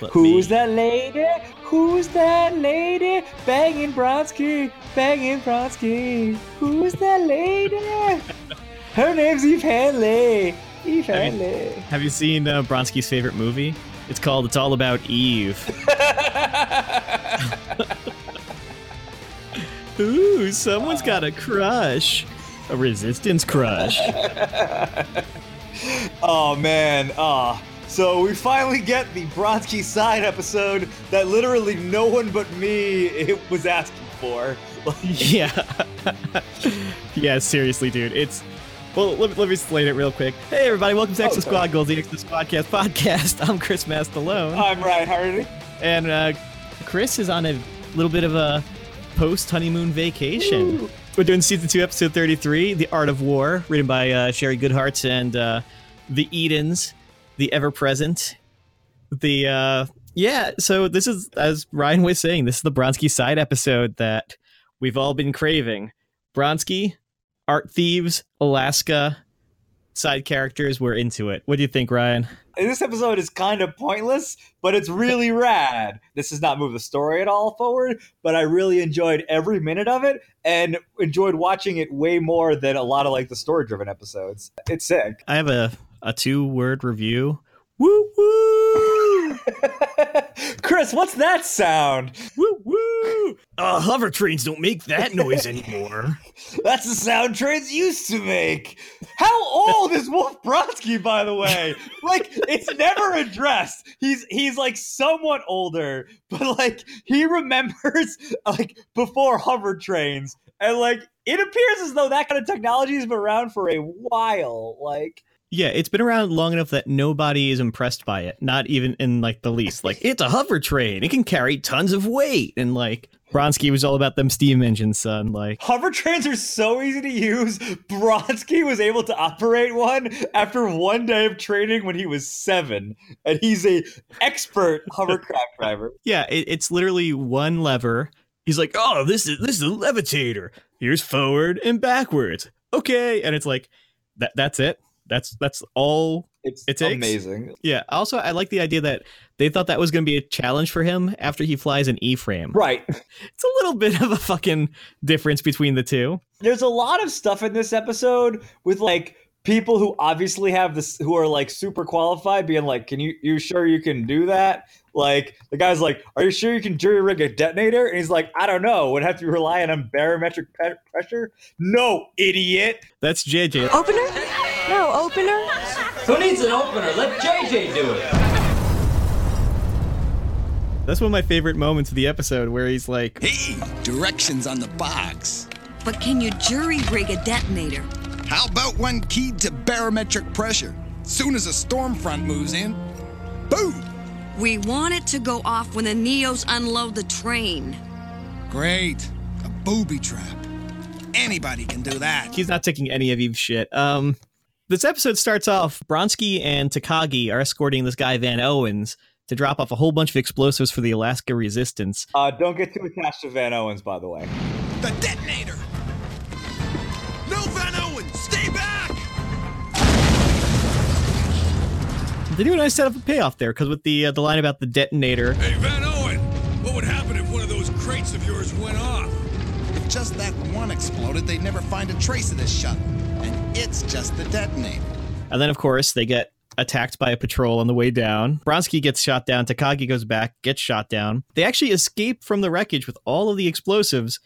but Who's me. that lady? Who's that lady? Banging Bronski, banging Bronski. Who's that lady? Her name's Eve Hanley. Eve mean- Hanley. Have you seen uh, Bronski's favorite movie? It's called It's All About Eve. Ooh, someone's got a crush. A resistance crush. oh man, ah. So we finally get the Bronski side episode that literally no one but me it was asking for. yeah. yeah, seriously, dude. It's. Well, let, me- let me explain it real quick. Hey, everybody, welcome to Extra sorry. Squad Goals, the Exo Squadcast podcast. I'm Chris Mastalone. I'm Ryan Hardy. And uh, Chris is on a little bit of a post honeymoon vacation. We're doing season two, episode 33, The Art of War, written by uh, Sherry Goodhart and uh, the Edens, the ever present. The, uh, yeah, so this is, as Ryan was saying, this is the Bronski side episode that we've all been craving. Bronski, Art Thieves, Alaska, side characters, we're into it. What do you think, Ryan? This episode is kind of pointless, but it's really rad. This does not move the story at all forward, but I really enjoyed every minute of it and enjoyed watching it way more than a lot of like the story driven episodes. It's sick. I have a, a two word review. Woo woo! Chris, what's that sound? woo woo! Uh, hover trains don't make that noise anymore. That's the sound trains used to make. How old is Wolf Brodsky, by the way? Like, it's never addressed. He's he's like somewhat older, but like he remembers like before hover trains, and like it appears as though that kind of technology has been around for a while. Like, yeah, it's been around long enough that nobody is impressed by it. Not even in like the least. Like it's a hover train. It can carry tons of weight. And like Bronski was all about them steam engines, son. Like hover trains are so easy to use. Brodsky was able to operate one after one day of training when he was seven, and he's a expert hovercraft driver. yeah, it, it's literally one lever. He's like, oh, this is this is a levitator. Here's forward and backwards. Okay, and it's like that. That's it. That's that's all It's, It takes- amazing. Yeah. Also, I like the idea that they thought that was going to be a challenge for him after he flies an E frame. Right. It's a little bit of a fucking difference between the two. There's a lot of stuff in this episode with like people who obviously have this who are like super qualified being like, Can you you sure you can do that? Like the guy's like, Are you sure you can jury rig a detonator? And he's like, I don't know. Would have to rely on barometric pressure? No, idiot. That's JJ. Opener? No, opener? Who needs an opener? Let JJ do it. That's one of my favorite moments of the episode where he's like, Hey, directions on the box. But can you jury rig a detonator? How about one keyed to barometric pressure? Soon as a storm front moves in, boom! We want it to go off when the Neos unload the train. Great. A booby trap. Anybody can do that. he's not taking any of Eve's shit. Um, this episode starts off Bronski and Takagi are escorting this guy Van Owens to drop off a whole bunch of explosives for the Alaska Resistance. Uh, don't get too attached to Van Owens, by the way. The detonator! No, Van Owens! Stay back! They do a nice setup of payoff there because with the uh, the line about the detonator, Hey, Van Owen, what would happen if one of those crates of yours went off? If just that one exploded, they'd never find a trace of this shuttle. And it's just the detonator. and then of course they get attacked by a patrol on the way down. Bronski gets shot down. Takagi goes back, gets shot down. They actually escape from the wreckage with all of the explosives,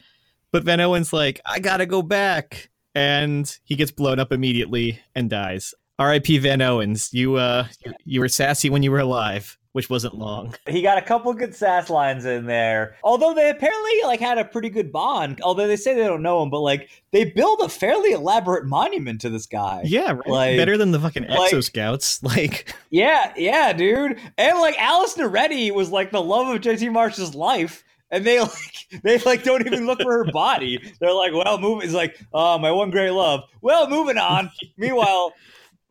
but Van Owen's like, I gotta go back, and he gets blown up immediately and dies. R.I.P. Van Owens. You uh, you were sassy when you were alive, which wasn't long. He got a couple good sass lines in there. Although they apparently like had a pretty good bond. Although they say they don't know him, but like they build a fairly elaborate monument to this guy. Yeah, right? Like- better than the fucking like- Exo Scouts. Like, Yeah, yeah, dude. And like Alice Naretti was like the love of JT Marsh's life. And they like they like don't even look for her body. They're like, well, move. It's like, oh, my one great love. Well, moving on. Meanwhile,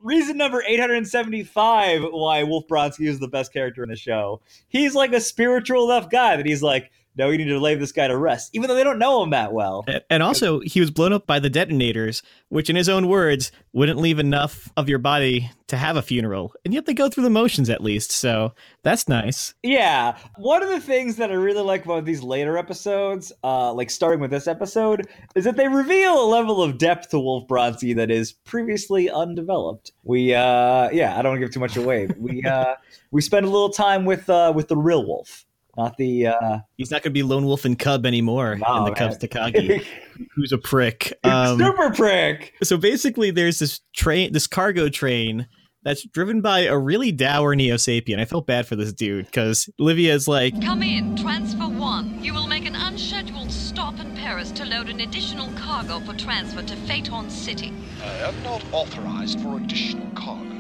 reason number 875 why Wolf Bronski is the best character in the show. He's like a spiritual enough guy that he's like, now we need to lay this guy to rest, even though they don't know him that well. And also, he was blown up by the detonators, which, in his own words, wouldn't leave enough of your body to have a funeral. And yet they go through the motions at least, so that's nice. Yeah, one of the things that I really like about these later episodes, uh, like starting with this episode, is that they reveal a level of depth to Wolf Bronski that is previously undeveloped. We, uh, yeah, I don't want to give too much away. we, uh, we spend a little time with, uh, with the real Wolf, not the. Uh, He's not going to be Lone Wolf and Cub anymore No, in the man. Cubs Takagi, who's a prick. Um, super prick. so basically, there's this train, this cargo train that's driven by a really dour Neo Sapien. I felt bad for this dude because Olivia's like, Come in, transfer one. You will make an unscheduled stop in Paris to load an additional cargo for transfer to Phaeton City. I am not authorized for additional cargo.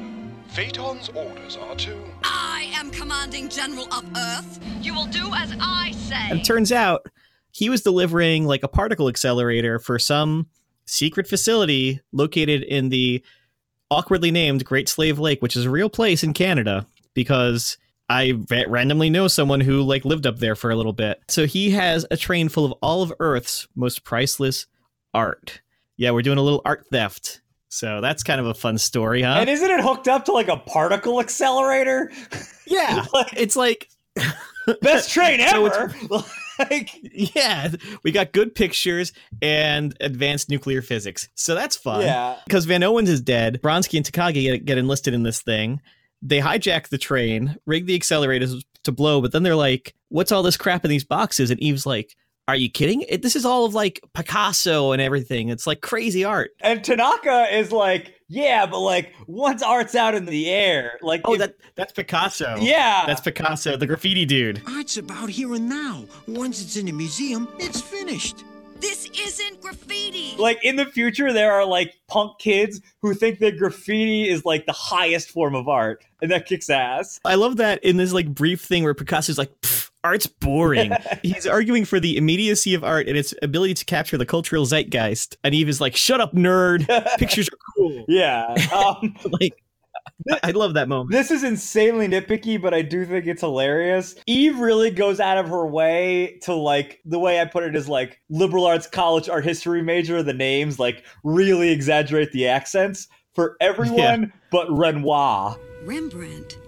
Phaeton's orders are to. I am commanding general of Earth. You will do as I say. And turns out he was delivering like a particle accelerator for some secret facility located in the awkwardly named Great Slave Lake, which is a real place in Canada because I ra- randomly know someone who like lived up there for a little bit. So he has a train full of all of Earth's most priceless art. Yeah, we're doing a little art theft. So that's kind of a fun story, huh? And isn't it hooked up to like a particle accelerator? yeah. Like- it's like Best train So ever. like, Yeah, we got good pictures and advanced nuclear physics. So that's fun. yeah. Because Van Owens is dead. Bronski and Takagi get, get enlisted in this thing. They hijack the train, rig the accelerators to blow, but then they're like, what's all this crap in these boxes? And Eve's like, are you kidding? It, this is all of like Picasso and everything. It's like crazy art. And Tanaka is like, yeah, but like once art's out in the air, like Oh, if- that that's Picasso. yeah, That's Picasso, the graffiti dude. Art's about here and now. Once it's in a museum, it's finished. This isn't graffiti. like in the future there are like punk kids who think that graffiti is like the highest form of art, and that kicks ass. I love that in this like brief thing where Picasso's like, "Pff, art's boring. He's arguing for the immediacy of art and its ability to capture the cultural zeitgeist. And Eve is like, shut up, nerd. Pictures are cool. Yeah, um, like, I love that moment. this is insanely nitpicky, but I do think it's hilarious. Eve really goes out of her way to like the way I put it is like liberal arts college art history major. The names like really exaggerate the accents for everyone but Renoir Rembrandt,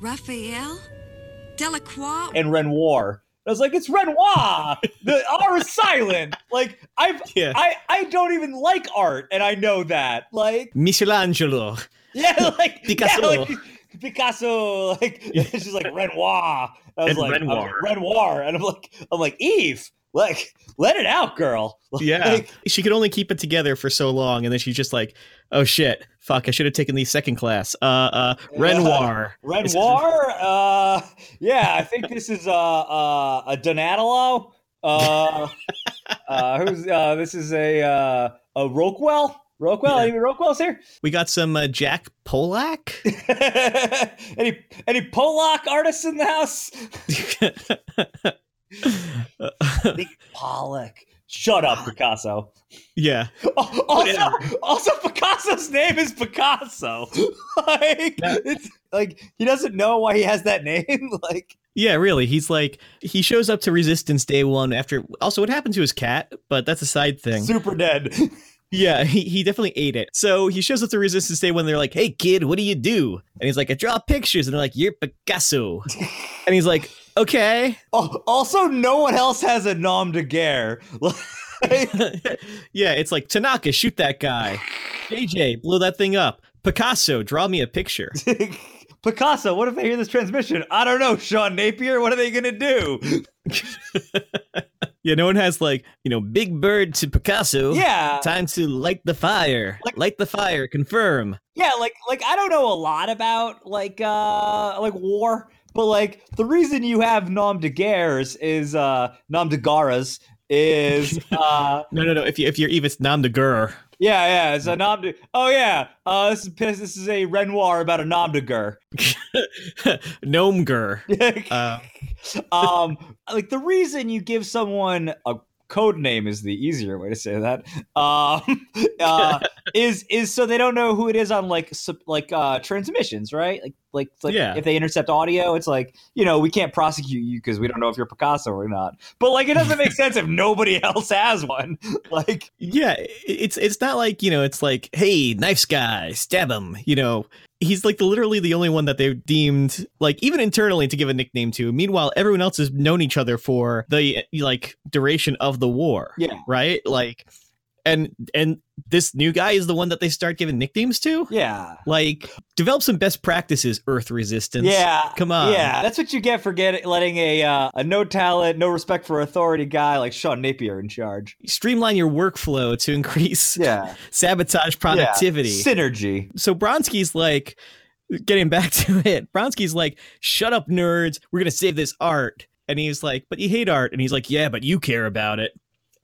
Raphael, Delacroix. and Renoir. I was like, it's Renoir. The R is silent. Like I've Yeah. I I don't even like art, and I know that. Like Michelangelo. yeah, like Picasso. yeah, like, Picasso. Like it's just like Renoir. I was And like I was Renoir. like, Renoir, and I'm like I'm like Eve. Like let it out, girl. Yeah. Like, she could only keep it together for so long. And then she's just like, oh shit, fuck, I should have taken the second class. Uh, uh, Renoir. Renoir. Uh, yeah, I think this is uh, uh, a Donatello. Uh, uh, who's uh, this is a uh, a Rockwell. Rockwell, Yeah. any Rockwell's here? We got some uh, Jack Polak. any any Polak artists in the house? Big Pollock. Shut up, ah. Picasso. yeah. Oh, Also, also, Picasso's name is Picasso. like, it's like he doesn't know why he has that name. like, Yeah, really. He's like he shows up to Resistance Day One after. Also, what happened to his cat? But that's a side thing. super dead. yeah, he, he definitely ate it. So he shows up to Resistance Day One. They're like, "Hey, kid, what do you do?" And he's like, "I draw pictures." And they're like, "You're Picasso." and he's like, "Okay." Oh, also, no one else has a nom de guerre. Yeah, it's like Tanaka, shoot that guy. JJ, blow that thing up. Picasso, draw me a picture. Picasso, what if they hear this transmission? I don't know, Sean Napier. What are they gonna do? Yeah, no one has like, you know, big bird to Picasso. Yeah, Time to light the fire. Like- light the fire, confirm. yeah. Like, like I don't know a lot about like uh like war, but like the reason you have nom de guerres is uh nom de garas is uh No, no, no. If you if you're even nom de Gur. yeah yeah it's a nom de oh yeah uh this is this is a Renoir about a nom de guerre. Gnome Gur. Uh, um like the reason you give someone a code name is the easier way to say that um uh is is so they don't know who it is on like sup- like uh transmissions right like Like, like Yeah. if they intercept audio, it's like you know we can't prosecute you because we don't know if you're Picasso or not. But like, it doesn't make sense if nobody else has one. Like, Yeah, it's it's not like you know, it's like, hey, knife guy, stab him. You know, he's like the literally the only one that they've deemed like even internally to give a nickname to. Meanwhile, everyone else has known each other for the like duration of the war. Yeah. right. Like, and and this new guy is the one that they start giving nicknames to. yeah, Like, develop some best practices, Earth Resistance. yeah, come on. yeah. That's what you get for getting letting a uh, a no talent, no respect for authority guy like Sean Napier in charge. Streamline your workflow to increase Yeah, sabotage productivity. Yeah. synergy. so Bronski's like getting back to it. Bronski's like, "Shut up, nerds. We're gonna save this art." And he's like, "But you hate art." And he's like, "Yeah, but you care about it."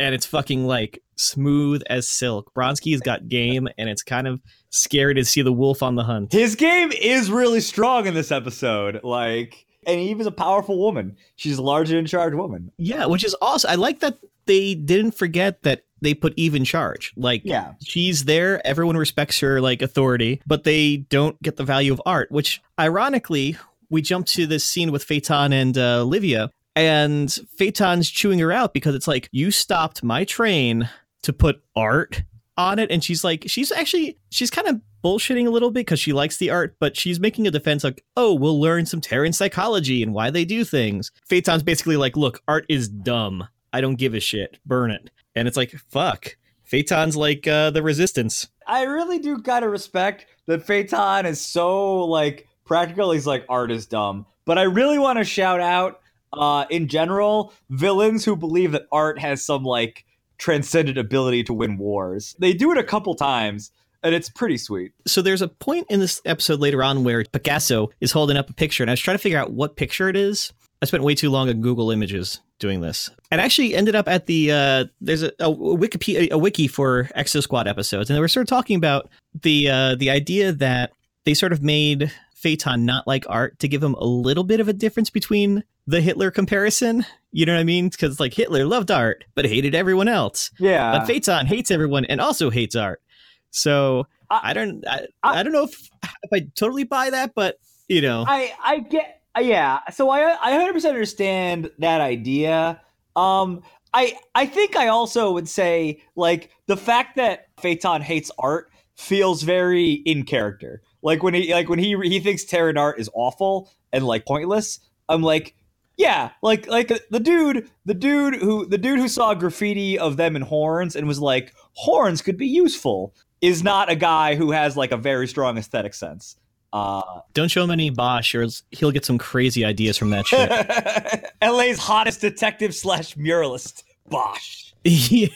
And it's fucking like smooth as silk. Bronski's got game, and it's kind of scary to see the wolf on the hunt. His game is really strong in this episode. Like, and Eve is a powerful woman. She's a larger in charge woman. Yeah, which is awesome. I like that they didn't forget that they put Eve in charge. Like, Yeah. she's there. Everyone respects her like authority, but they don't get the value of art. Which, ironically, we jump to this scene with Phaeton and uh, Livia, and Phaeton's chewing her out because it's like you stopped my train to put art on it, and she's like, she's actually she's kind of bullshitting a little bit because she likes the art, but she's making a defense like, oh, we'll learn some Terran psychology and why they do things. Phaeton's basically like, look, art is dumb. I don't give a shit. Burn it. And it's like, fuck. Phaeton's like uh, the resistance. I really do gotta respect that Phaeton is so like practical. He's like art is dumb, but I really want to shout out uh, in general villains who believe that art has some like transcendent ability to win wars. They do it a couple times, and it's pretty sweet. So there's a point in this episode later on where Picasso is holding up a picture, and I was trying to figure out what picture it is. I spent way too long on Google Images doing this, and actually ended up at the uh, there's a, a wiki a wiki for Exo Squad episodes, and they were sort of talking about the uh, the idea that they sort of made Phaeton not like art to give him a little bit of a difference between the Hitler comparison. You know what I mean? Because like Hitler loved art but hated everyone else. Yeah, but Phaeton hates everyone and also hates art. So I, I don't I, I, I, don't know if if I totally buy that, but you know, I I get yeah. So I I 100 percent understand that idea. Um, I I think I also would say like the fact that Phaeton hates art feels very in character. Like when he like when he he thinks Terran art is awful and like pointless. I'm like yeah, like like the dude, the dude who the dude who saw graffiti of them in horns and was like, horns could be useful, is not a guy who has like a very strong aesthetic sense. Uh, Don't show him any Bosch, or he'll get some crazy ideas from that shit. LA's hottest detective slash muralist, Bosch. yeah.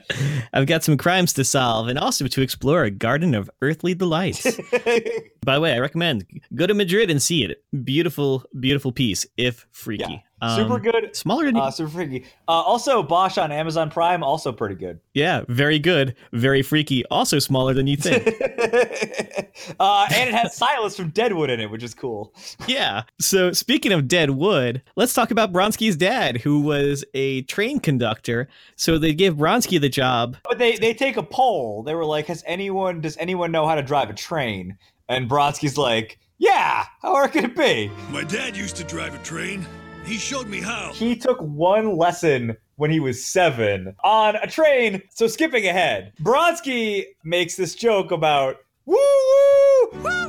I've got some crimes to solve and also to explore a garden of earthly delights. By the way, I recommend go to Madrid and see it. Beautiful, beautiful piece, if freaky. Yeah. Um, super good. Smaller than uh, super freaky. Uh, also, Bosch on Amazon Prime, also pretty good. Yeah, very good. Very freaky. Also smaller than you think. uh, and it has Silas from Deadwood in it, which is cool. Yeah. So speaking of Deadwood, let's talk about Bronski's dad, who was a train conductor. So they give Bronski the job. But they they take a poll. They were like, "Has anyone? Does anyone know how to drive a train?" And Bronski's like, "Yeah. How hard could it be?" My dad used to drive a train. He showed me how. He took one lesson when he was seven on a train. So skipping ahead, Bronski makes this joke about woo woo woo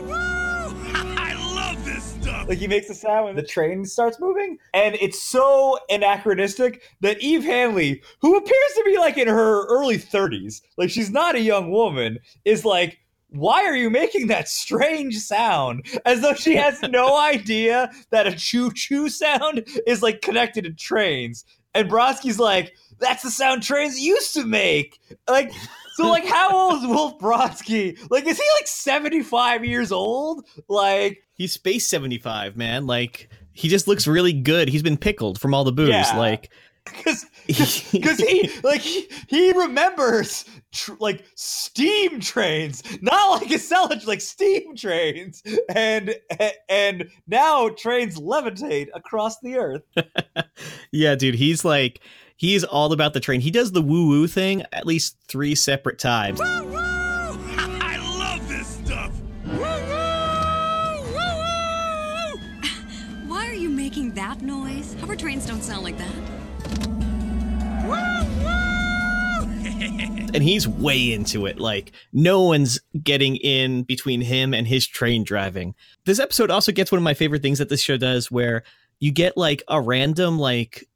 Like he makes a sound when the train starts moving, and it's so anachronistic that Eve Hanley, who appears to be like in her early thirties, like she's not a young woman, is like why are you making that strange sound? As though she has no idea that a choo choo sound is like connected to trains. And Brodsky's like, that's the sound trains used to make. Like, so like, how old is Wolf Brodsky? Like, is he like 75 years old? Like, he's space 75, man. Like, he just looks really good. He's been pickled from all the booze. Yeah. Like, because because he like he, he remembers tr- like steam trains not like Accelage like steam trains and and now trains levitate across the earth yeah dude he's like he's all about the train he does the woo woo thing at least three separate times woo woo I love this stuff woo woo Why are you making that noise? Hover trains don't sound like that. and he's way into it. Like no one's getting in between him and his train driving. This episode also gets one of my favorite things that this show does, where you get like a random like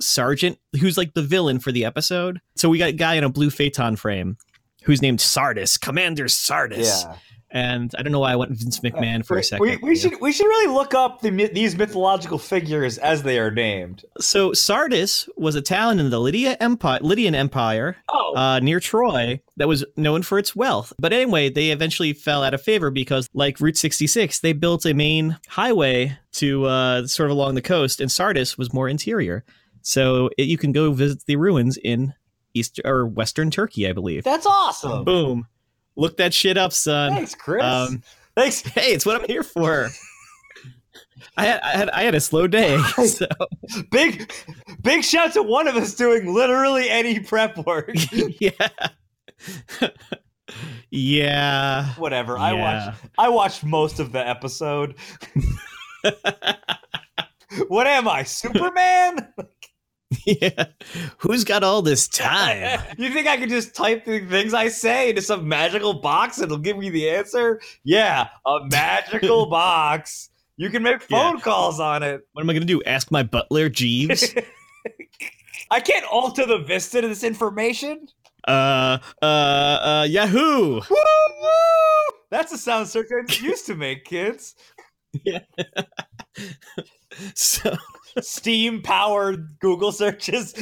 sergeant who's like the villain for the episode. So we got a guy in a blue phaeton frame who's named Sardis, Commander Sardis. Yeah. And I don't know why I went Vince McMahon for a second. We, we should we should really look up the these mythological figures as they are named. So Sardis was a town in the Lydia Empire, Lydian Empire, Oh. uh, near Troy, that was known for its wealth. But anyway, they eventually fell out of favor because, like Route 66, they built a main highway to uh, sort of along the coast, and Sardis was more interior. So it, you can go visit the ruins in East or Western Turkey, I believe. That's awesome. Boom! Look that shit up, son. Thanks, Chris. Um, Thanks. Hey, it's what I'm here for. I had, I had I had a slow day, so Big big shout to one of us doing literally any prep work. yeah, yeah. Whatever. I watched I watched most of the episode. what am I, Superman? yeah. Who's got all this time? you think I could just type the things I say into some magical box and it'll give me the answer? Yeah, a magical box. You can make Yeah. phone calls on it. What am I gonna do? Ask my butler, Jeeves? I can't alter the Vista to this information. uh, uh, uh, Yahoo! Woo woo! That's a sound search I used to make, kids. Yeah. So, Steam powered Google searches.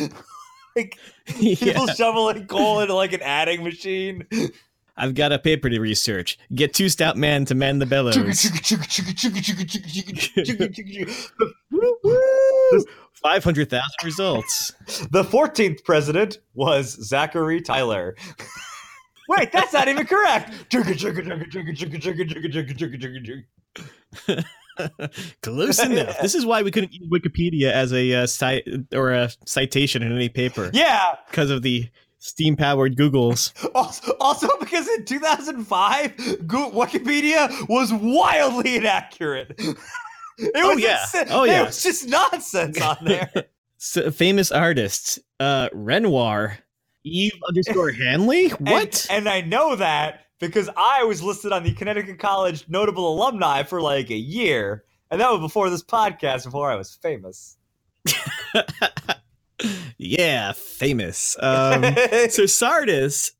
like yeah. people shoveling coal into like an adding machine. I've got a paper to research. Get two stout men to mend the bellows. Five hundred thousand results. The 14th president was Zachary Tyler. Wait, that's not even correct. Close enough. This is why we couldn't use Wikipedia as a uh, cite or a citation in any paper Yeah. because of the steam-powered Googles. Also, also because in 2005, Go- Wikipedia was wildly inaccurate. It Oh, was yeah. insa- Oh, yeah. was just nonsense on there. So, famous artists, uh, Renoir, Eve underscore Hanley. What? And, and I know that because I was listed on the Connecticut College notable alumni for like a year. And that was before this podcast, before I was famous. yeah, famous. Um, so Sardis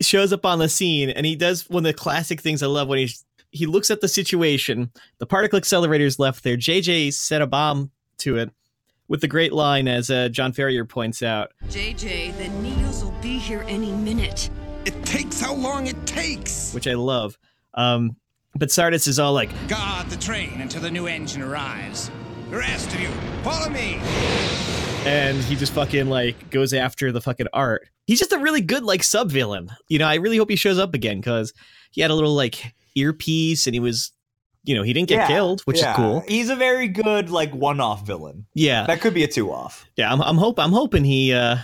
shows up on the scene, and he does one of the classic things I love when he he looks at the situation. The particle accelerator is left there. JJ set a bomb to it with the great line, as uh, John Ferrier points out. JJ, the Neos will be here any minute. It takes how long it takes. which I love. Um, but Sardis is all like, Guard the train until the new engine arrives. The rest of you, follow me. and he just fucking like goes after the fucking art. He's just a really good like sub villain. You know, I really hope he shows up again because he had a little like earpiece and he was, you know, he didn't get Yeah, killed, which yeah. is cool. He's a very good like one-off villain. Yeah, That could be a two-off. yeah. I'm, I'm hope I'm hoping he uh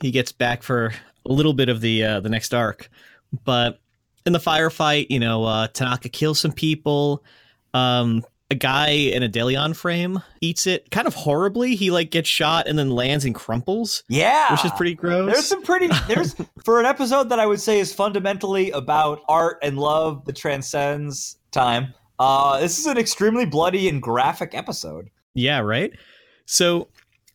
he gets back for a little bit of the uh the next arc, but in the firefight, you know, uh Tanaka kills some people. Um, a guy in a Delion frame eats it kind of horribly. He like gets shot and then lands and crumples, Yeah. which is pretty gross. There's some pretty there's for an episode that I would say is fundamentally about art and love that transcends time. Uh this is an extremely bloody and graphic episode. Yeah, right. So,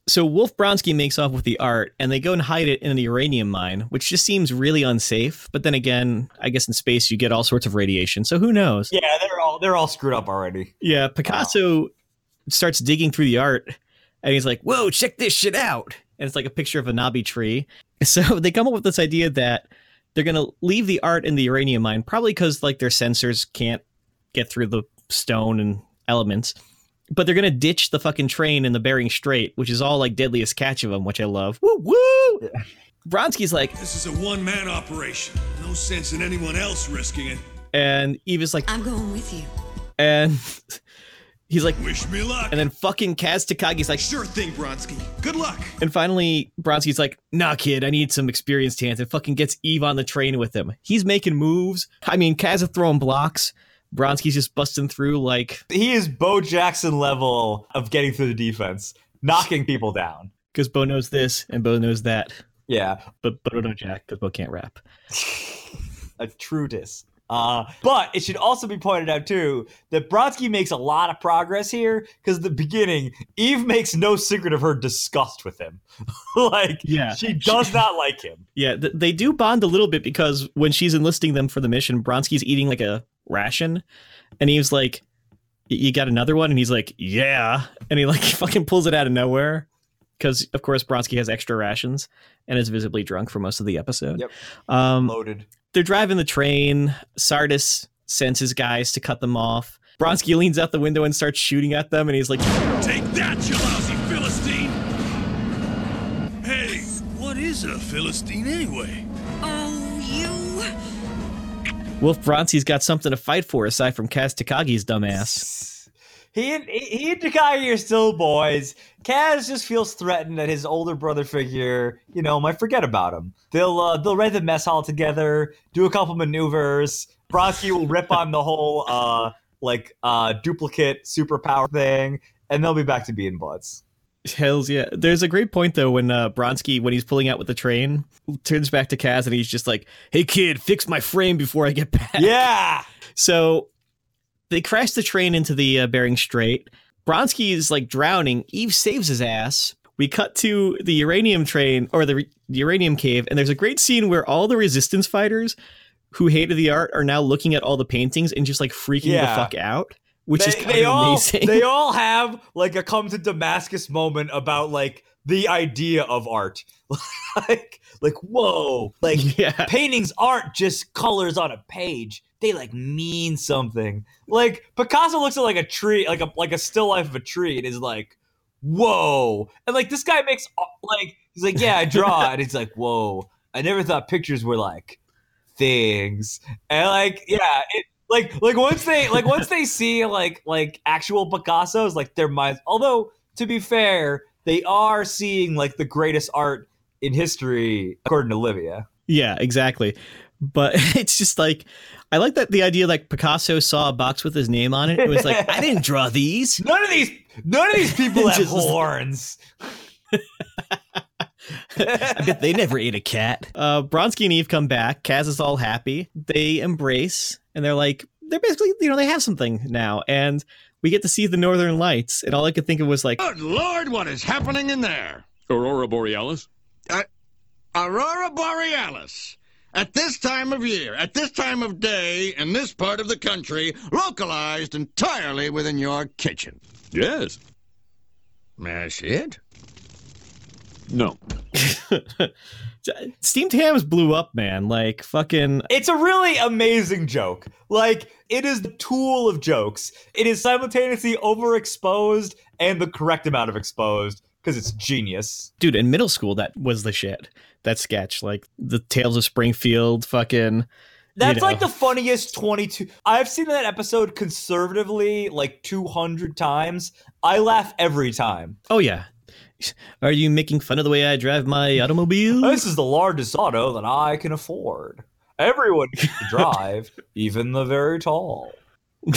so Wolf Bronski makes off with the art, and they go and hide it in the uranium mine, which just seems really unsafe. But then again, I guess in space you get all sorts of radiation, so who knows? Yeah, they're all they're all screwed up already. Yeah, Picasso starts digging through the art, and he's like, "Whoa, check this shit out!" And it's like a picture of a knobby tree. So they come up with this idea that they're gonna leave the art in the uranium mine, probably because like their sensors can't get through the stone and elements. But they're gonna ditch the fucking train in the Bering Strait, which is all like deadliest catch of them, which I love. Woo woo! Bronski's like, This is a one-man operation. No sense in anyone else risking it. and Eve is like, I'm going with you. and he's like, Wish me luck. and then fucking Kaz Takagi's like, Sure thing, Bronski. Good luck. And finally, Bronski's like, nah, kid, I need some experienced hands, and fucking gets Eve on the train with him. He's making moves. I mean, Kaz is throwing blocks, Bronski's just busting through like He is Bo Jackson level of getting through the defense, knocking people down. because Bo knows this and Bo knows that, Yeah, but Bo don't know Jack because Bo can't rap. a true diss. Uh, but it should also be pointed out too that Brodsky makes a lot of progress here because the beginning, Eve makes no secret of her disgust with him. like, Yeah. she does not like him. Yeah, th- they do bond a little bit because when she's enlisting them for the mission, Bronski's eating like a ration, and he's like, "Y- "You got another one?" And he's like, "Yeah," and he like fucking pulls it out of nowhere because, of course, Bronski has extra rations and is visibly drunk for most of the episode. Yep. Um, Loaded. they're driving the train. Sardis sends his guys to cut them off. Bronski leans out the window and starts shooting at them, and he's like, Take that, you lousy Philistine! Hey, what is a Philistine anyway? "Wolf Bronski's got something to fight for aside from Kaz Takagi's dumbass." He and he and Takagi are still boys. Kaz just feels threatened that his older brother figure, you know, might forget about him. They'll uh, they'll raid the mess hall together, do a couple maneuvers. Brodsky will rip on the whole uh like uh duplicate superpower thing, and they'll be back to being buds. Hells yeah. There's a great point though when uh, Bronski, when he's pulling out with the train, turns back to Kaz and he's just like, "Hey kid, fix my frame before I get back." Yeah. So they crash the train into the uh, Bering Strait. Bronski is like drowning. Eve saves his ass. We cut to the uranium train or the, re- the uranium cave, and there's a great scene where all the resistance fighters who hated the art are now looking at all the paintings and just like freaking Yeah. the fuck out, which they, is kind they of all amazing. they all have like a come to Damascus moment about like the idea of art. like like whoa, like yeah. paintings aren't just colors on a page. They like mean something. Like Picasso looks at like a tree, like a like a still life of a tree, and is like, "Whoa!" And like this guy makes uh, like he's like, "Yeah, I draw," and he's like, "Whoa!" I never thought pictures were like things, and like yeah, it, like like once they like once they see like like actual Picasso's, like their minds. Although to be fair, they are seeing like the greatest art in history, according to Livia. Yeah, exactly. But it's just like I like that the idea like Picasso saw a box with his name on it. It was like I didn't draw these. None of these none of these people have horns. I bet they never ate a cat. Uh, Bronski and Eve come back. Kaz is all happy. They embrace, and they're like, they're basically, you know, they have something now, and we get to see the Northern Lights. And all I could think of was like, Good Lord, what is happening in there? Aurora Borealis? Aurora Borealis. At this time of year, at this time of day, in this part of the country, localized entirely within your kitchen. Yes. That's it? No. steamed hams blew up, man. Like fucking. It's a really amazing joke. Like it is the tool of jokes. It is simultaneously overexposed and the correct amount of exposed because it's genius. Dude, in middle school, that was the shit. That sketch, like the Tales of Springfield, fucking. That's you know. like the funniest 22. I've seen that episode conservatively like 200 times. I laugh every time. Oh yeah. Are you making fun of the way I drive my automobile? This is the largest auto that I can afford. Everyone can drive, even the very tall.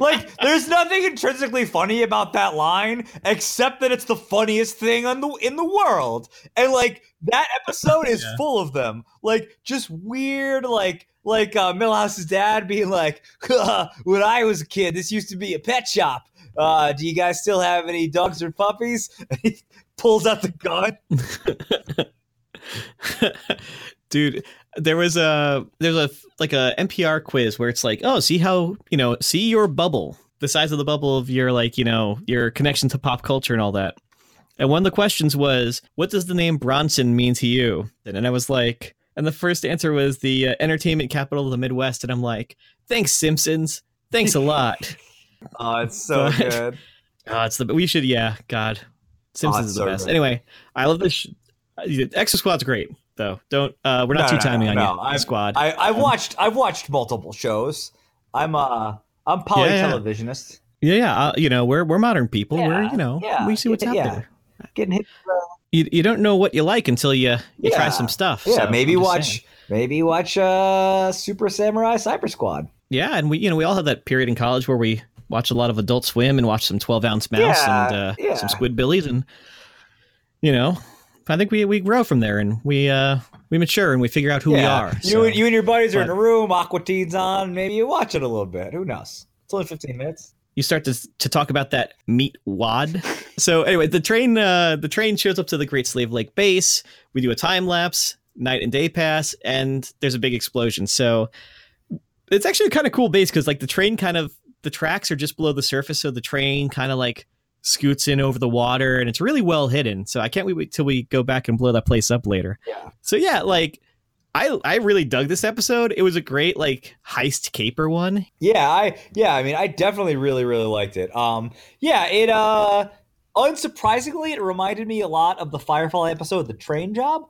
like, there's nothing intrinsically funny about that line except that it's the funniest thing on the in the world. And like that episode is Yeah. full of them. Like just weird, like like uh, Milhouse's dad being like, "When I was a kid, this used to be a pet shop. Uh, do you guys still have any dogs or puppies?" he pulls out the gun. dude there was a there's a like a npr quiz where it's like oh see how you know see your bubble the size of the bubble of your like you know your connection to pop culture and all that. And one of the questions was what does the name branson mean to you? And i was like and the first answer was the uh, entertainment capital of the midwest. And i'm like thanks simpsons. Thanks a lot Oh, it's so But- good. oh it's the we should yeah god simpsons it's is the so best good. anyway i love this sh- exo squad's great though don't uh we're not No, too no, timing no, on no. you I've- squad I, I've watched I've watched multiple shows. I'm uh I'm poly Yeah, yeah. televisionist. Yeah, yeah. Uh, you know, we're we're modern people. we're you know, yeah, we see what's out yeah. there. Getting hit. You, you don't know what you like until you you try some stuff. Yeah, so maybe watch saying. maybe watch uh Super Samurai Cyber Squad. Yeah, and we you know we all had that period in college where we watch a lot of Adult Swim and watch some Twelve Ounce Mouse Yeah, and uh, yeah. some Squidbillies, and you know, I think we we grow from there and we uh we mature and we figure out who we Yeah. are. You, so- you and your buddies are in a room, Aqua Teen's on. Maybe you watch it a little bit. Who knows? It's only 15 minutes. you start to to talk about that meat wad. so anyway, the train uh the train shows up to the Great Slave Lake base. We do a time lapse, night and day pass, and there's a big explosion. So it's actually a kind of cool base because like the train kind of the tracks are just below the surface, so the train kind of like scoots in over the water and it's really well hidden. So I can't wait till we go back and blow that place up later. Yeah. So yeah, like I I really dug this episode. It was a great like heist caper one. Yeah, I yeah, I mean, I definitely really really liked it. Um, yeah, it uh, unsurprisingly, it reminded me a lot of the Firefly episode, the train job.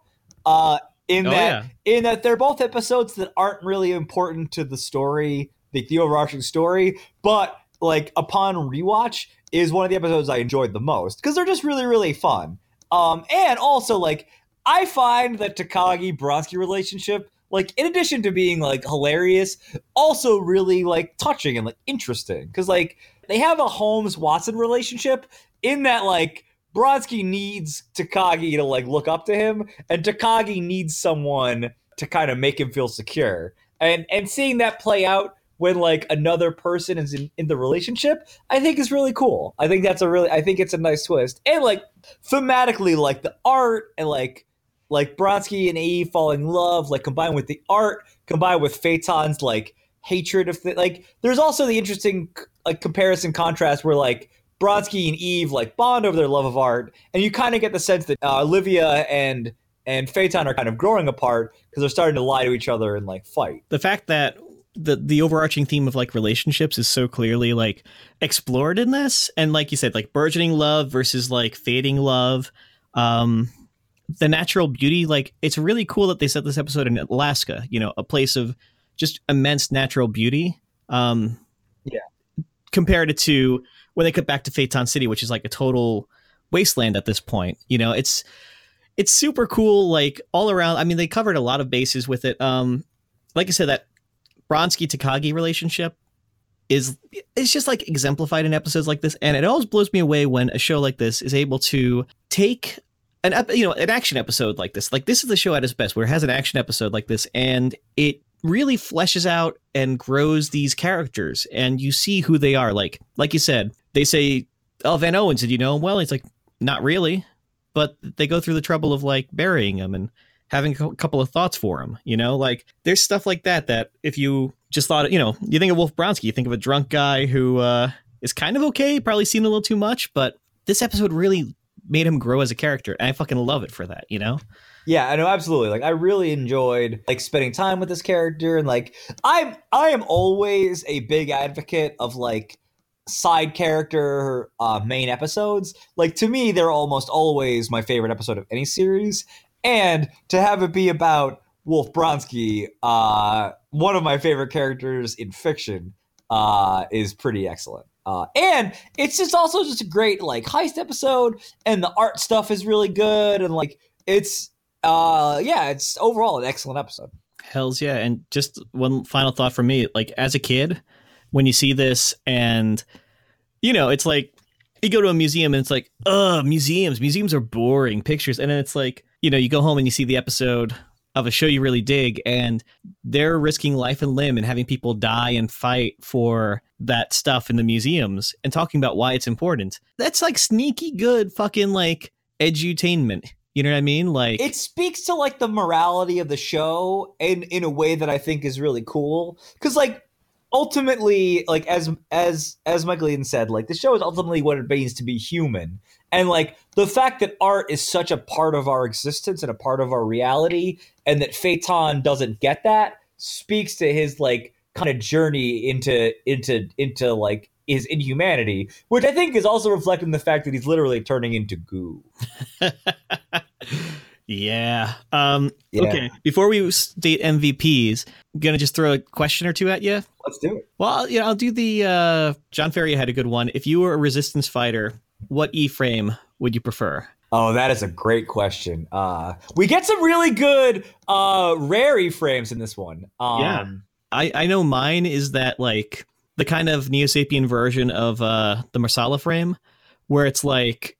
Uh, in Oh, that yeah. in that they're both episodes that aren't really important to the story, the, the overarching story, but like upon rewatch is one of the episodes I enjoyed the most because they're just really really fun. Um, and also like I find that Takagi Bronski relationship, like in addition to being like hilarious, also really like touching and like interesting because like they have a Holmes Watson relationship in that like Bronski needs Takagi to like look up to him, and Takagi needs someone to kind of make him feel secure. And and seeing that play out when like another person is in, in the relationship, I think is really cool. I think that's a really I think it's a nice twist. And like thematically, like the art and like like Bronski and Eve falling in love, like combined with the art, combined with Phaeton's like hatred of the, like. There's also the interesting like comparison contrast where like Bronski and Eve like bond over their love of art, and you kind of get the sense that uh, Olivia and and Phaeton are kind of growing apart because they're starting to lie to each other and like fight. the fact that the the overarching theme of like relationships is so clearly like explored in this. And like you said like burgeoning love versus like fading love. Um the natural beauty like it's really cool that they set this episode in Alaska you know a place of just immense natural beauty. Um Yeah. compared it to when they cut back to Phaeton City which is like a total wasteland at this point you know it's it's super cool like all around. I mean they covered a lot of bases with it. Um like i said that Bronski Takagi relationship is it's just like exemplified in episodes like this and it always blows me away when a show like this is able to take an ep- you know an action episode like this. Like this is the show at its best where it has an action episode like this and it really fleshes out and grows these characters and you see who they are. Like like you said they say oh Van Owens did you know him? Well it's like not really but they go through the trouble of like burying him and having a couple of thoughts for him. You know, like there's stuff like that that if you just thought, you know, you think of Wolf Bronski, you think of a drunk guy who uh, is kind of okay, probably seen a little too much, but this episode really made him grow as a character, and I fucking love it for that. You know, Yeah, I know absolutely. Like I really enjoyed like spending time with this character and like I'm I am always a big advocate of like side character uh main episodes. Like to me they're almost always my favorite episode of any series and to have it be about Wolf Bronski, uh one of my favorite characters in fiction uh is pretty excellent. Uh, and it's just also just a great like heist episode and the art stuff is really good and like it's uh yeah it's overall an excellent episode Hells yeah. And just one final thought for me, like as a kid, when you see this and you know, it's like you go to a museum and it's like, uh, museums. Museums are boring pictures. And then it's like, you know, you go home and you see the episode of a show you really dig and they're risking life and limb and having people die and fight for that stuff in the museums and talking about why it's important. That's like sneaky good fucking like edutainment. You know what I mean? Like it speaks to like the morality of the show in in a way that i think is really cool because like ultimately like as as as michael eden said like the show is ultimately what it means to be human and like the fact that art is such a part of our existence and a part of our reality and that phaeton doesn't get that speaks to his like kind of journey into into into like his inhumanity which i think is also reflected in the fact that he's literally turning into goo Yeah. Um, Yeah. Okay. Before we state MVPs, I'm gonna just throw a question or two at you. Let's do it Well, you know, I'll do the uh, John Ferry had a good one. If you were a resistance fighter, what E frame would you prefer? Oh, that is a great question. Uh, we get some really good uh, rare E frames in this one. Um, Yeah. I I know mine is that like the kind of Neo Sapien version of uh the Marsala frame, where it's like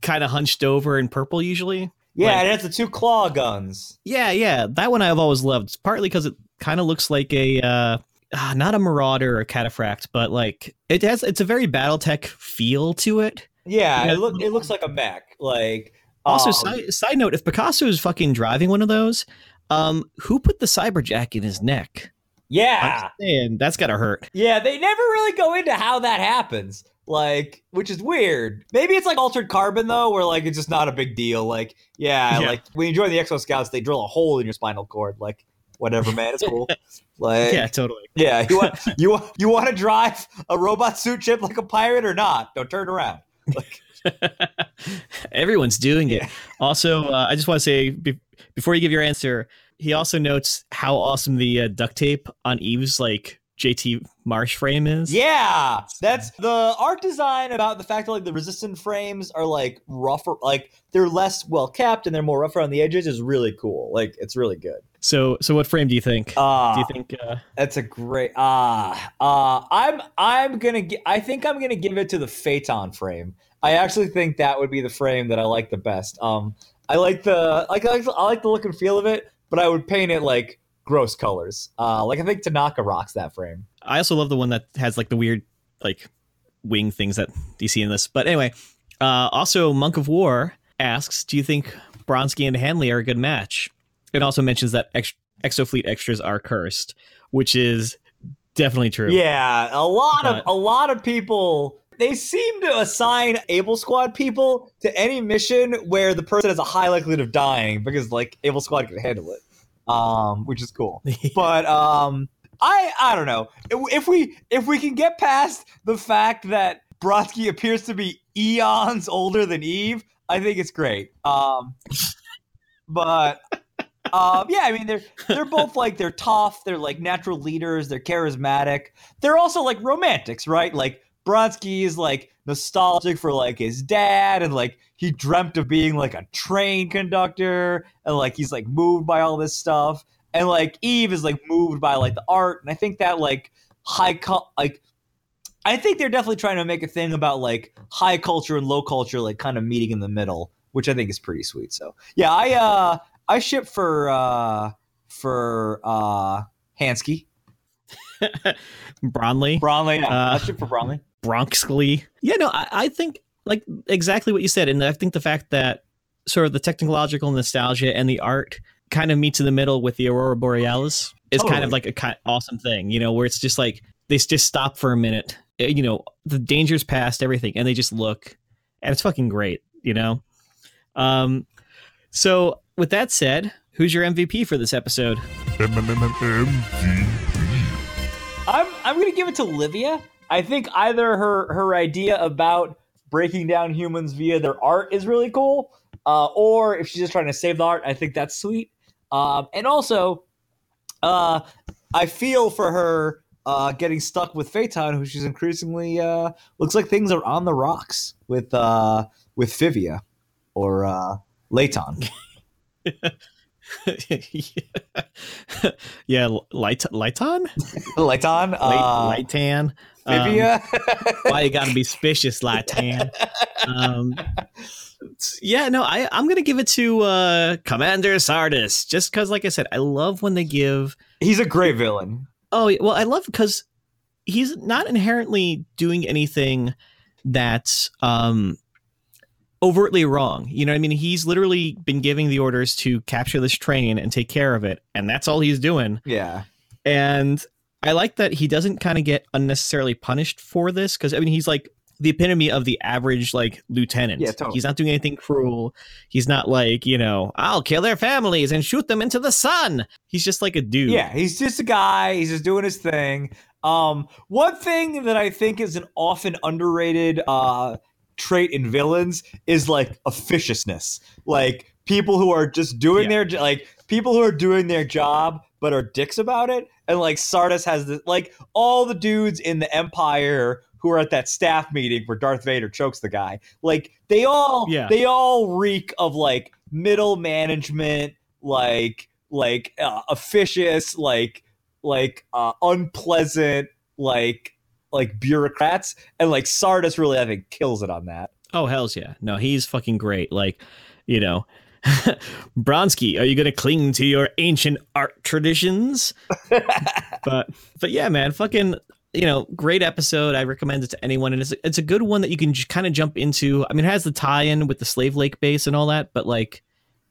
kind of hunched over in purple usually. Yeah, Like- and it has the two claw guns. Yeah, yeah, that one I've always loved. It's partly because it kind of looks like a uh, ah, not a Marauder or a Cataphract, but like it has. It's a very BattleTech feel to it. Yeah, Yeah. it look it looks like a mech. Like Also, um, side, side note: if Picasso is fucking driving one of those, um, who put the cyberjack in his neck? yeah, And that's gotta hurt. yeah, they never really go into how that happens. Like, which is weird. Maybe it's like altered carbon though, where like it's just not a big deal. Like, yeah, Yeah. like when you join the Exo Scouts, they drill a hole in your spinal cord. Like, whatever, man, it's cool. Like, Yeah, totally. yeah, you want you want you want to drive a robot suit ship like a pirate or not? Don't turn around. Like, Everyone's doing it. Also, uh, I just want to say be- before you give your answer, he also notes how awesome the uh, duct tape on Eve's like JT Marsh frame is. Yeah, that's the art design about the fact that like the resistant frames are like rougher, like they're less well kept and they're more rougher on the edges is really cool. Like it's really good. So, so what frame do you think? Uh, do you think? Uh, that's a great. Ah, uh, I'm I'm gonna. gi- I think I'm gonna give it to the Phaeton frame. I actually think that would be the frame that I like the best. Um, I like the like I like, I like the look and feel of it, but I would paint it like gross colors. Uh, like I think Tanaka rocks that frame. I also love the one that has like the weird like wing things that you see in this. But anyway, uh, also Monk of War asks, "Do you think Bronski and Hanley are a good match?" It also mentions that ex- Exofleet extras are cursed, which is definitely true. Yeah, a lot of a lot of people they seem to assign Able Squad people to any mission where the person has a high likelihood of dying because like Able Squad can handle it, um, which is cool. but um, I I don't know if, if we if we can get past the fact that Bronski appears to be eons older than Eve, I think it's great. Um, but um, yeah, I mean they're they're both like they're tough, they're like natural leaders, they're charismatic. They're also like romantics, right? Like Bronski is like nostalgic for like his dad and like he dreamt of being like a train conductor and like he's like moved by all this stuff. And like Eve is like moved by like the art and I think that like high co- like I think they're definitely trying to make a thing about like high culture and low culture like kind of meeting in the middle, which I think is pretty sweet. So, yeah, I uh I ship for uh for uh Hansky. Bronley, Bronley, yeah, Uh, I ship for Bronley. Bronxley. Yeah, no, I, I think like exactly what you said, and I think the fact that sort of the technological nostalgia and the art kind of meets in the middle with the aurora borealis is kind of like a ki awesome thing, you know, where it's just like they just stop for a minute, Uh, you know, the danger's past everything, and they just look, and it's fucking great, you know. Um, so with that said, who's your MVP for this episode? I'm I'm gonna give it to Livia. I think either her her idea about breaking down humans via their art is really cool, uh, or if she's just trying to save the art, I think that's sweet. Um, and also, uh, I feel for her uh, getting stuck with Phaeton, who she's increasingly uh, looks like things are on the rocks with uh, with Fivia or uh, Layton. yeah, yeah, light light Lighton, Layton, uh, Light Lightan. Um, why you gotta be suspicious, Lightan? Um, yeah, no, I I'm gonna give it to uh, Commander Sardis just because, like I said, I love when they give. He's a great villain. Oh well, I love because he's not inherently doing anything that's um overtly wrong. You know what I mean? He's literally been giving the orders to capture this train and take care of it, and that's all he's doing. Yeah. And I like that he doesn't kind of get unnecessarily punished for this because I mean he's like the epitome of the average like lieutenant. Yeah, totally. He's not doing anything cruel. He's not like, you know, I'll kill their families and shoot them into the sun. He's just like a dude. Yeah, he's just a guy. He's just doing his thing. Um, one thing that I think is an often underrated uh, trait in villains is like officiousness. Like people who are just doing their like people who are doing their job but are dicks about it. And like Sardis has this like all the dudes in the Empire who are at that staff meeting where Darth Vader chokes the guy. Like they all Yeah. they all reek of like middle management, like like uh, officious, like like uh, unpleasant like like bureaucrats, and like Sardis really I think kills it on that. Oh hell's yeah! No, he's fucking great. Like, you know, Bronski, are you gonna cling to your ancient art traditions? but but yeah, man, fucking you know, great episode. I recommend it to anyone, and it's it's a good one that you can j- kind of jump into. I mean, it has the tie-in with the Slave Lake base and all that, but like,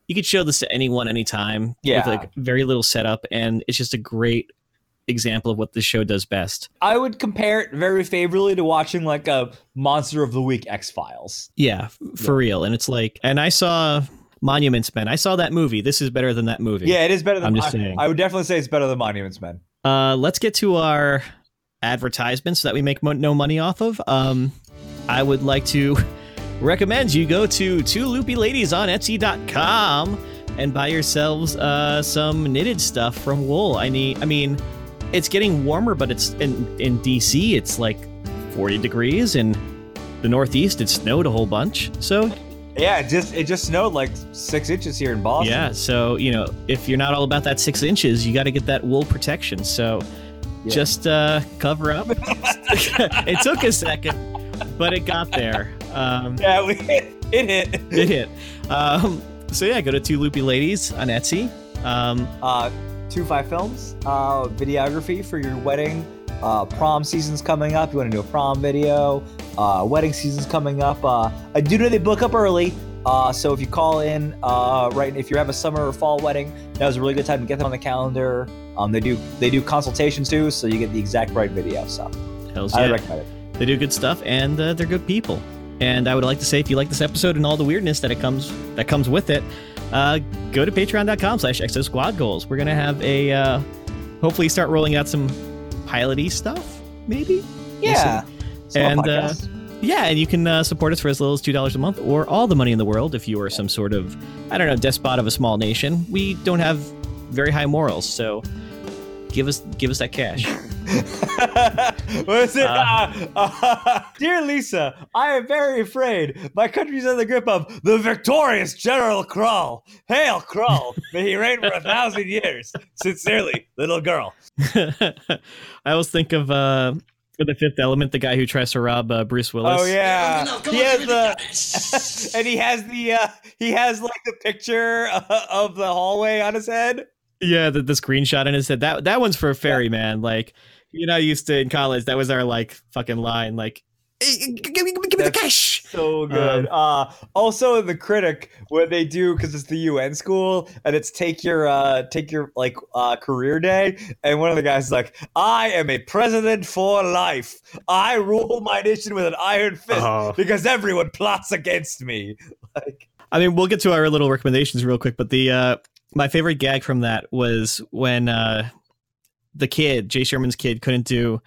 you could show this to anyone anytime. Yeah. with like very little setup, and it's just a great example of what this show does best. I would compare it very favorably to watching like a Monster of the Week X Files. Yeah, for real. And it's like, and I saw Monuments Men. I saw that movie. This is better than that movie. Yeah, it is better than. I'm just I, saying. I would definitely say it's better than Monuments Men. Uh, let's get to our advertisements that we make mo- no money off of. Um, I would like to recommend you go to two loopy ladies on Etsy.com and buy yourselves uh, some knitted stuff from wool. I need. I mean, it's getting warmer, but it's in in DC. It's like 40 degrees in the Northeast. It snowed a whole bunch. So Yeah, it just it just snowed like six inches here in Boston. yeah, so you know, if you're not all about that six inches, you got to get that wool protection. So just uh, cover up. it took a second, but it got there. Um, yeah, we it hit. it hit. Um, so yeah, go to Two Loopy Ladies on Etsy. Um, Uh, two five films, uh, videography for your wedding. Uh, prom season's coming up. You want to do a prom video? Uh, wedding season's coming up. Uh, I do know they book up early. Uh, so if you call in, uh, right, if you have a summer or fall wedding, that was a really good time to get them on the calendar. Um, they do they do consultations too, so you get the exact right video. So hells I yeah. recommend it. They do good stuff, and uh, they're good people. And I would like to say, if you like this episode and all the weirdness that it comes that comes with it, uh, go to patreon.com/slash exo squad goals. We're gonna have a uh, hopefully start rolling out some piloty stuff, maybe. We'll Yeah. and uh, yeah, and you can uh, support us for as little as two dollars a month, or all the money in the world if you are some sort of I don't know despot of a small nation. We don't have very high morals, so give us give us that cash. what is it? Uh, uh, dear Lisa, I am very afraid. My country's in the grip of the victorious General Krull. Hail Krull! May he reign for a thousand years. Sincerely, little girl. I always think of uh, for the Fifth Element, the guy who tries to rob uh, Bruce Willis. Oh yeah, he has the, and he has the, uh, he has like the picture uh, of the hallway on his head. Yeah, the, the screenshot in his head. That that one's for a fairy man. Like you know, I used to in college. That was our like fucking line. Like, give me, give me the cash. So good. uh also in the critic when they do because it's the UN school and it's take your uh take your like uh career day and one of the guys is like I am a president for life. I rule my nation with an iron fist Oh. because everyone plots against me. Like I mean, we'll get to our little recommendations real quick, but the uh my favorite gag from that was when uh the kid, Jay Sherman's kid, couldn't do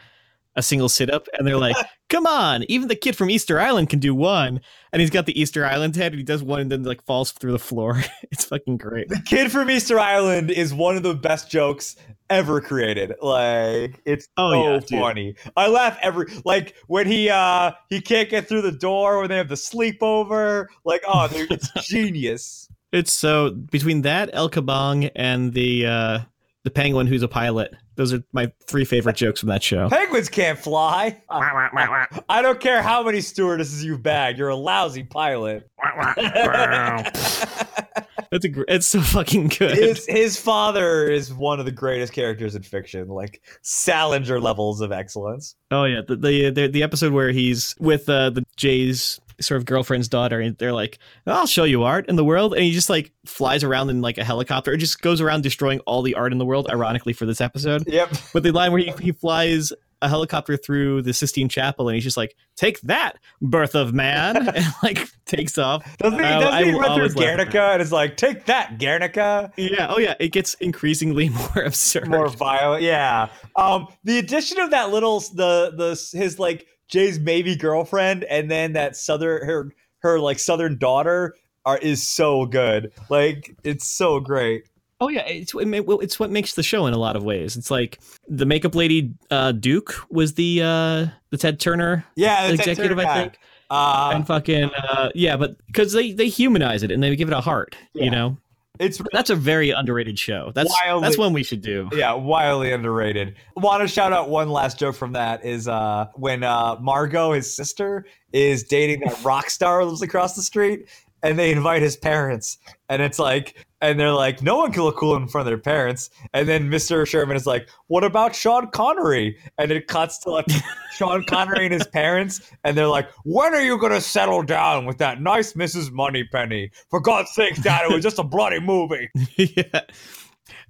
a single sit up, and they're like, "Come on, even the kid from Easter Island can do one." And he's got the Easter Island head, and he does one, and then like falls through the floor. it's fucking great. the kid from Easter Island is one of the best jokes ever created. Like it's Oh, so yeah, dude. funny. I laugh every like when he uh he can't get through the door when they have the sleepover. Like oh, dude, it's genius. It's so between that El Kabong and the uh the penguin who's a pilot. Those are my three favorite jokes from that show. Penguins can't fly. I don't care how many stewardesses you've bagged. You're a lousy pilot. That's a it's so fucking good. his his father is one of the greatest characters in fiction, like Salinger levels of excellence. Oh yeah, the the the, the episode where he's with uh, the Jay's sort of girlfriend's daughter, and they're like, "I'll show you art in the world," and he just like flies around in like a helicopter. It just goes around destroying all the art in the world. Ironically, for this episode, Yep. but the line where he, he flies a helicopter through the Sistine Chapel, and he's just like, "Take that, birth of man," and like takes off. Doesn't he, I- doesn't I he run through always laugh at that. Guernica and it's like, take that, Guernica? Yeah. Oh yeah. It gets increasingly more absurd. More violent. Yeah. Um, the addition of that little the the his like Jay's maybe girlfriend and then that southern her her like southern daughter are is so good. Like it's so great. Oh yeah, it's what ma- well, it's what makes the show in a lot of ways. It's like the makeup lady uh, Duke was the uh, the Ted Turner Yeah, executive, Turner I think, Uh, and fucking uh, yeah, but because they they humanize it and they give it a heart, Yeah. you know. It's That's a very underrated show. That's Wildly- that's one we should do. yeah, wildly underrated. Want to shout out one last joke from that is uh when uh Margot, his sister, is dating that rock star who lives across the street, and they invite his parents, and it's like, and they're like, no one can look cool in front of their parents, and then Mr. Sherman is like, what about Sean Connery? And it cuts to like Sean Connery and his parents, and they're like, when are you gonna settle down with that nice Mrs. Moneypenny? For God's sake, Dad, it was just a bloody movie. yeah.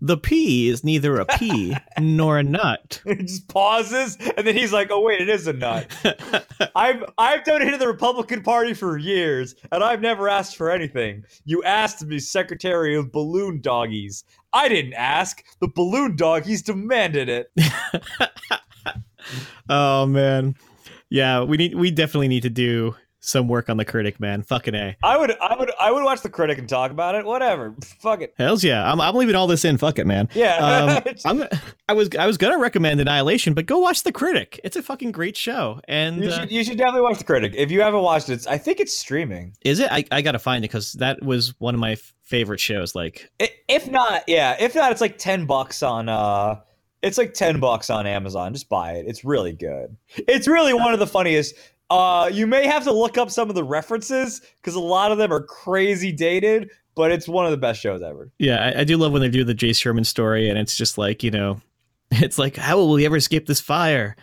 The P is neither a pea nor a nut. He just pauses, and then he's like, "Oh wait, it is a nut." I've I've donated to the Republican Party for years, and I've never asked for anything. You asked to be Secretary of Balloon Doggies. I didn't ask. The balloon doggies demanded it. Oh man. Yeah, we need we definitely need to do some work on the critic, man. Fucking A. I would I would I would watch the critic and talk about it. Whatever. Fuck it. Hells yeah. I'm, I'm leaving all this in. Fuck it, man. Yeah. Um, I'm, I was I was gonna recommend Annihilation, but go watch The Critic. It's a fucking great show. And you uh, should you should definitely watch the critic. If you haven't watched it, I think it's streaming. is it? I, I gotta find it because that was one of my f- favorite shows. Like, If not, yeah. If not, it's like ten bucks on uh it's like ten bucks on Amazon. Just buy it. It's really good. It's really one of the funniest. Uh you may have to look up some of the references because a lot of them are crazy dated, but it's one of the best shows ever. yeah, I, I do love when they do the Jay Sherman story, and it's just like you know, it's like how will we ever escape this fire?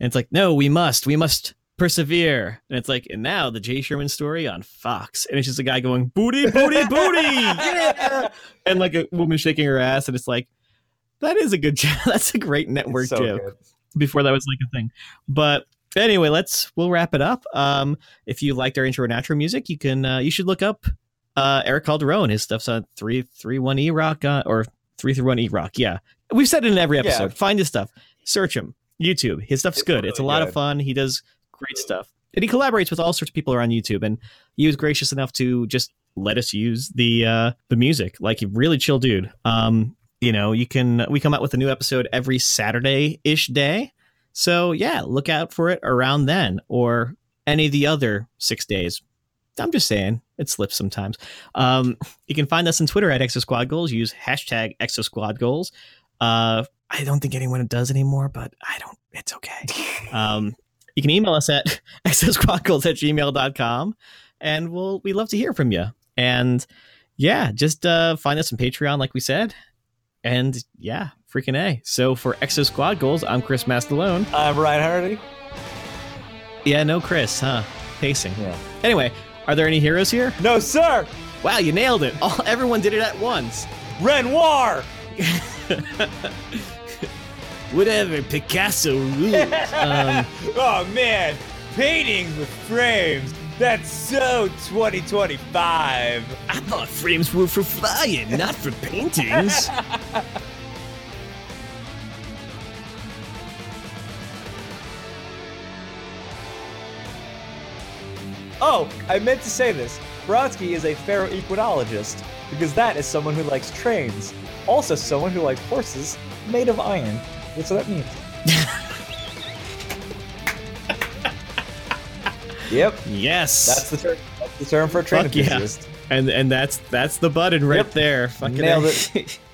And it's like no, we must, we must persevere. And it's like and now the Jay Sherman story on Fox, and it's just a guy going booty, booty, booty, yeah, and like a woman shaking her ass, and it's like that is a good joke. That's a great network so joke. good. before that was like a thing. But anyway, let's we'll wrap it up. Um, if you liked our intro and outro music, you can uh, you should look up uh, Eric Calderone. His stuff's on three three one E Rock uh, or three three one E Rock. Yeah, we've said it in every episode. Yeah. Find his stuff, search him. YouTube. His stuff's It's good. it's a lot good. of fun. He does great stuff, and he collaborates with all sorts of people around YouTube. And he was gracious enough to just let us use the uh, the music. Like, a really chill dude. Um, you know, you can we come out with a new episode every Saturday ish day. So yeah, look out for it around then or any of the other six days. I'm just saying it slips sometimes. Um, you can find us on Twitter at Exo Squad Goals. Use hashtag Exo Squad Goals. Uh, I don't think anyone does anymore, but I don't. It's okay. Um, you can email us at exosquadgoals at gmail.com and we'll we love to hear from you. And yeah, just uh, find us on Patreon, like we said. And yeah, freaking A. So for Exo Squad Goals, I'm Chris Mastalone. I'm Ryan Hardy. Yeah, no Chris, huh? Pacing. Yeah. Anyway, are there any heroes here? No, sir. Wow, you nailed it. All everyone did it at once. Renoir. Whatever, Picasso rules. um, oh man, paintings with frames. That's so 2025. I thought frames were for flying, not for paintings. Oh, I meant to say this. Bronski is a ferroequinologist because that is someone who likes trains. Also, someone who likes horses made of iron. What's that mean? yep, yes. that's the term. That's the term for a train Fuck yeah. enthusiast. and and that's that's the button right Yep. there. Fucking Nailed it.